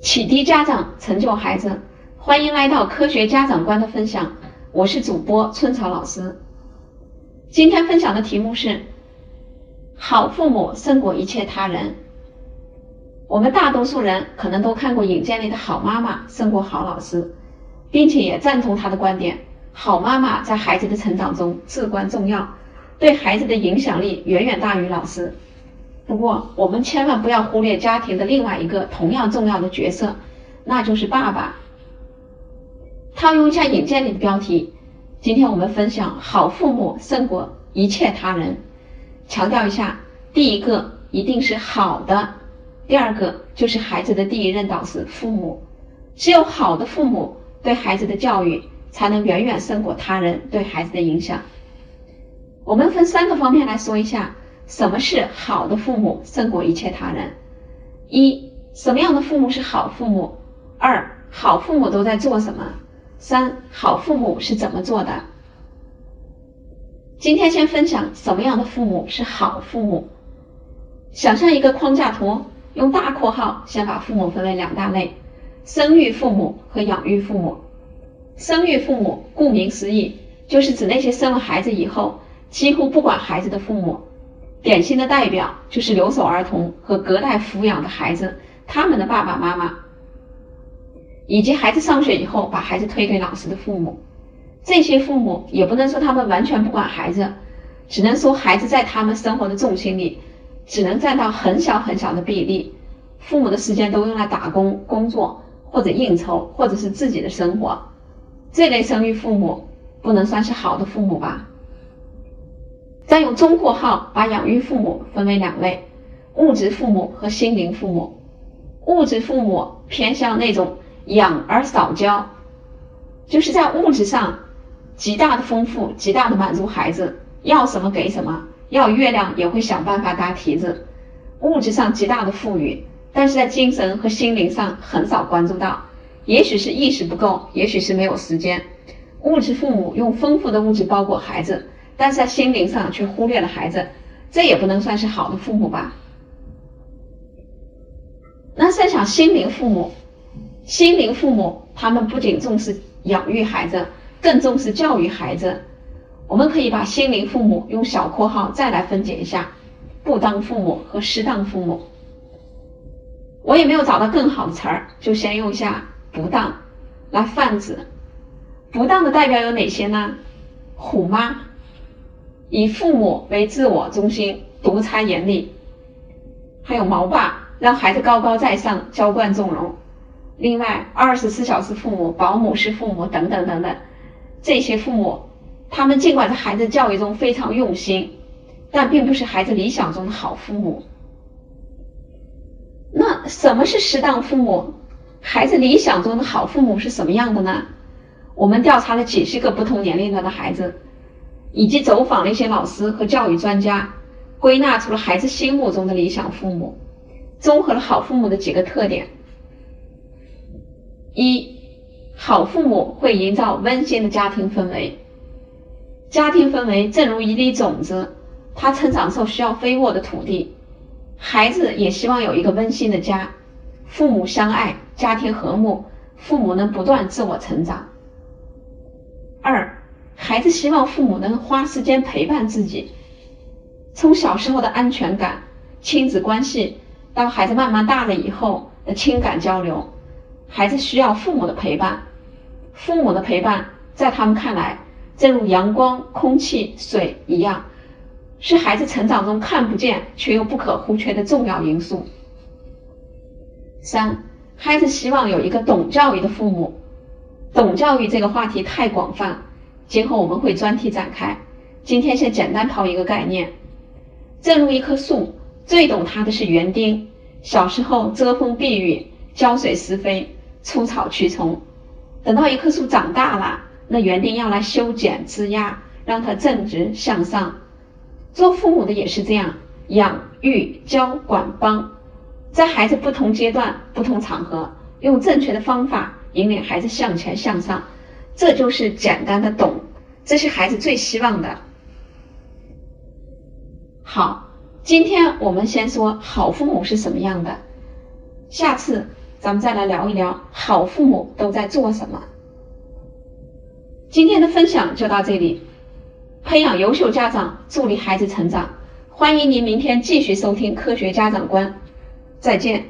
启迪家长，成就孩子，欢迎来到科学家长观的分享。我是主播春草老师。今天分享的题目是：好父母胜过一切他人。我们大多数人可能都看过影片里的好妈妈胜过好老师，并且也赞同他的观点：好妈妈在孩子的成长中至关重要，对孩子的影响力远远大于老师。不过，我们千万不要忽略家庭的另外一个同样重要的角色，那就是爸爸。套用一下引荐里的标题，今天我们分享好父母胜过一切他人。强调一下，第一个一定是好的，第二个就是孩子的第一任导师父母。只有好的父母对孩子的教育，才能远远胜过他人对孩子的影响。我们分三个方面来说一下。什么是好的父母胜过一切他人？一、什么样的父母是好父母？二、好父母都在做什么？三、好父母是怎么做的？今天先分享什么样的父母是好父母。想象一个框架图，用大括号先把父母分为两大类：生育父母和养育父母。生育父母顾名思义，就是指那些生了孩子以后几乎不管孩子的父母。典型的代表就是留守儿童和隔代抚养的孩子，他们的爸爸妈妈，以及孩子上学以后把孩子推给老师的父母。这些父母也不能说他们完全不管孩子，只能说孩子在他们生活的重心里，只能占到很小很小的比例。父母的时间都用来打工、工作或者应酬，或者是自己的生活。这类生育父母不能算是好的父母吧？再用中括号把养育父母分为两类：物质父母和心灵父母。物质父母偏向那种养而少教，就是在物质上极大的丰富、极大的满足孩子，要什么给什么，要月亮也会想办法搭梯子。物质上极大的富裕，但是在精神和心灵上很少关注到，也许是意识不够，也许是没有时间。物质父母用丰富的物质包裹孩子。但是在心灵上却忽略了孩子，这也不能算是好的父母吧？那再想心灵父母，心灵父母他们不仅重视养育孩子，更重视教育孩子。我们可以把心灵父母用小括号再来分解一下：不当父母和适当父母。我也没有找到更好的词儿，就先用一下不当来泛指。不当的代表有哪些呢？虎妈。以父母为自我中心，独裁严厉；还有毛爸，让孩子高高在上，娇惯纵容。另外，二十四小时父母、保姆式父母等等等等，这些父母，他们尽管在孩子教育中非常用心，但并不是孩子理想中的好父母。那什么是适当父母？孩子理想中的好父母是什么样的呢？我们调查了几十个不同年龄段的孩子。以及走访了一些老师和教育专家，归纳出了孩子心目中的理想父母，综合了好父母的几个特点：一、好父母会营造温馨的家庭氛围。家庭氛围正如一粒种子，它成长时候需要肥沃的土地，孩子也希望有一个温馨的家，父母相爱，家庭和睦，父母能不断自我成长。二。孩子希望父母能花时间陪伴自己，从小时候的安全感、亲子关系，到孩子慢慢大了以后的情感交流，孩子需要父母的陪伴。父母的陪伴在他们看来，正如阳光、空气、水一样，是孩子成长中看不见却又不可或缺的重要因素。三，孩子希望有一个懂教育的父母。懂教育这个话题太广泛。今后我们会专题展开，今天先简单抛一个概念。正如一棵树，最懂它的是园丁。小时候遮风避雨、浇水施肥、除草驱虫，等到一棵树长大了，那园丁要来修剪枝丫，让它正直向上。做父母的也是这样，养育教管帮，在孩子不同阶段、不同场合，用正确的方法引领孩子向前向上。这就是简单的懂，这是孩子最希望的。好，今天我们先说好父母是什么样的，下次咱们再来聊一聊好父母都在做什么。今天的分享就到这里，培养优秀家长，助力孩子成长。欢迎您明天继续收听《科学家长观》，再见。